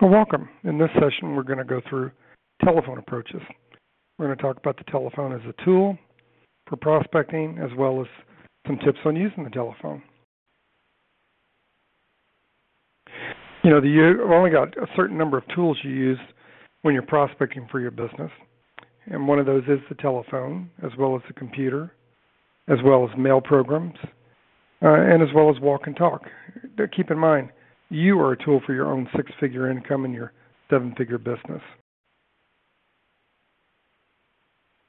Well, welcome. In this session, we're going to go through telephone approaches. We're going to talk about the telephone as a tool for prospecting as well as some tips on using the telephone. You know, you've only got a certain number of tools you use when you're prospecting for your business. And one of those is the telephone, as well as the computer, as well as mail programs, uh, and as well as walk and talk. Keep in mind, you are a tool for your own six figure income and your seven figure business.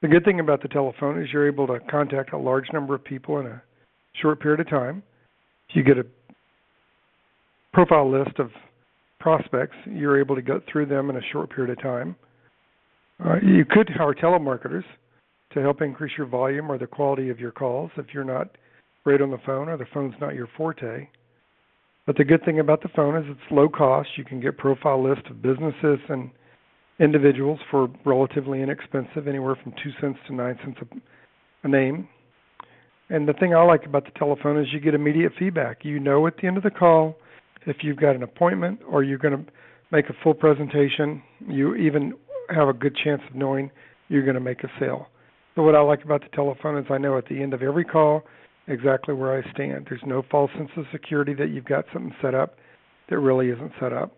The good thing about the telephone is you're able to contact a large number of people in a short period of time. If you get a profile list of prospects, you're able to go through them in a short period of time. Uh, you could hire telemarketers to help increase your volume or the quality of your calls if you're not great on the phone or the phone's not your forte. But the good thing about the phone is it's low cost. You can get profile lists of businesses and individuals for relatively inexpensive, anywhere from two cents to nine cents a, a name. And the thing I like about the telephone is you get immediate feedback. You know at the end of the call if you've got an appointment or you're going to make a full presentation. You even have a good chance of knowing you're going to make a sale. So what I like about the telephone is I know at the end of every call exactly where I stand. There's no false sense of security that you've got something set up that really isn't set up.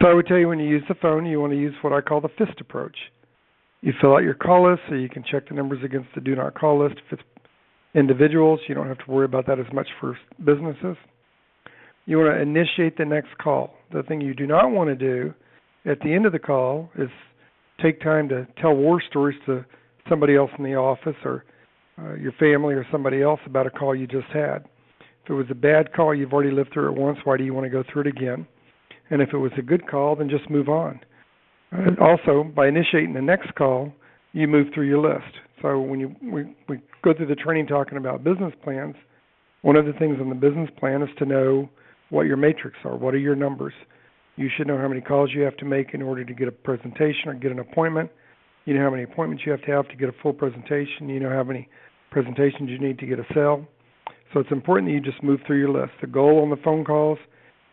So I would tell you when you use the phone, you want to use what I call the FIST approach. You fill out your call list so you can check the numbers against the do not call list. If it's individuals, you don't have to worry about that as much for businesses. You want to initiate the next call. The thing you do not want to do at the end of the call is take time to tell war stories to somebody else in the office or uh, your family or somebody else about a call you just had. If it was a bad call, you've already lived through it once. Why do you want to go through it again? And if it was a good call, then just move on. Also, by initiating the next call, you move through your list. So when you we, we go through the training talking about business plans, one of the things on the business plan is to know what your matrix are. What are your numbers? You should know how many calls you have to make in order to get a presentation or get an appointment. You know how many appointments you have to have to get a full presentation. You know how many presentations you need to get a sale. So it's important that you just move through your list. The goal on the phone calls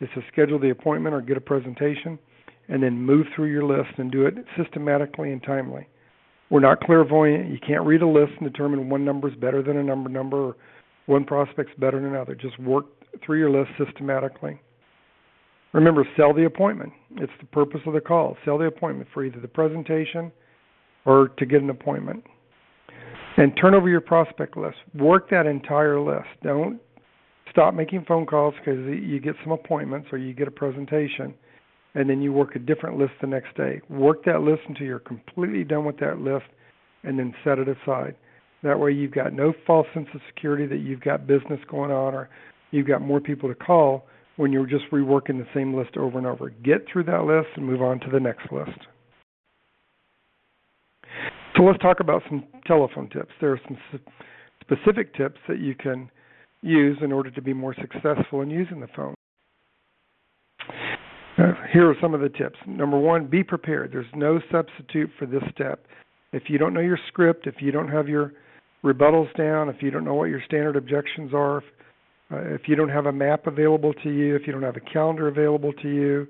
is to schedule the appointment or get a presentation and then move through your list and do it systematically and timely. We're not clairvoyant. You can't read a list and determine one number is better than a number number or one prospect's better than another. Just work through your list systematically. Remember, sell the appointment. It's the purpose of the call. Sell the appointment for either the presentation or to get an appointment. And turn over your prospect list. Work that entire list. Don't stop making phone calls because you get some appointments or you get a presentation and then you work a different list the next day. Work that list until you're completely done with that list and then set it aside. That way you've got no false sense of security that you've got business going on or you've got more people to call when you're just reworking the same list over and over. Get through that list and move on to the next list. So let's talk about some telephone tips. There are some specific tips that you can use in order to be more successful in using the phone. Uh, here are some of the tips. Number one, be prepared. There's no substitute for this step. If you don't know your script, if you don't have your rebuttals down, if you don't know what your standard objections are, uh, if you don't have a map available to you, if you don't have a calendar available to you,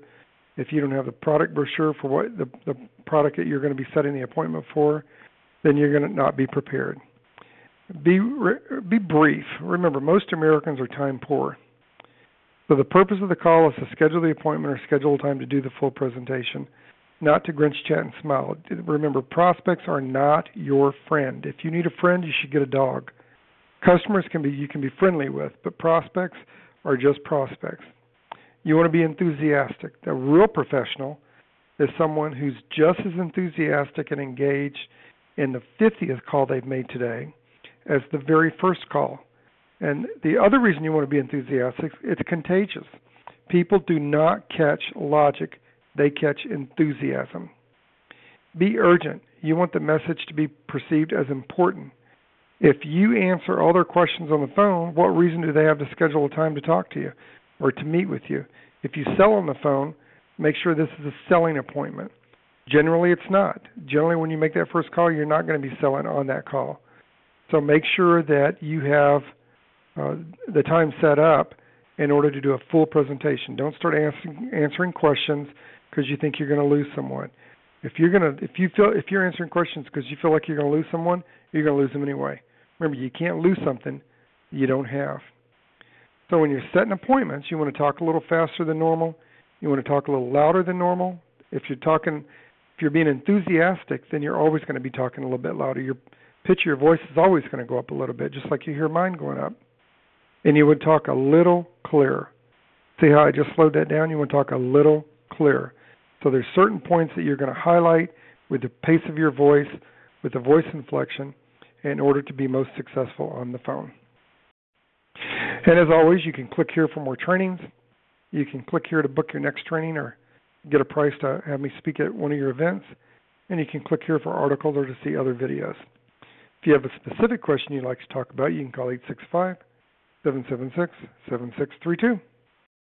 if you don't have the product brochure for what the, the product that you're going to be setting the appointment for, then you're going to not be prepared. Be be brief. Remember, most Americans are time poor. So the purpose of the call is to schedule the appointment or schedule time to do the full presentation, not to grinch, chat, and smile. Remember, prospects are not your friend. If you need a friend, you should get a dog. Customers can be you can be friendly with, but prospects are just prospects. You want to be enthusiastic. The real professional is someone who's just as enthusiastic and engaged in the 50th call they've made today as the very first call. And the other reason you want to be enthusiastic, it's contagious. People do not catch logic, they catch enthusiasm. Be urgent. You want the message to be perceived as important. If you answer all their questions on the phone, what reason do they have to schedule a time to talk to you or to meet with you? If you sell on the phone, make sure this is a selling appointment. Generally, it's not. Generally, when you make that first call, you're not going to be selling on that call. So make sure that you have uh, the time set up in order to do a full presentation. Don't start answering answering questions because you think you're going to lose someone. If you're going to if you feel if you're answering questions because you feel like you're going to lose someone, you're going to lose them anyway. Remember, you can't lose something you don't have. So when you're setting appointments, you want to talk a little faster than normal. You want to talk a little louder than normal. If you're talking if you're being enthusiastic, then you're always going to be talking a little bit louder. Your pitch of your voice is always going to go up a little bit, just like you hear mine going up. And you would talk a little clearer. See how I just slowed that down? You want to talk a little clearer. So there's certain points that you're going to highlight with the pace of your voice, with the voice inflection, in order to be most successful on the phone. And as always, you can click here for more trainings. You can click here to book your next training or get a price to have me speak at one of your events. And you can click here for articles or to see other videos. If you have a specific question you'd like to talk about, you can call 865 776 7632.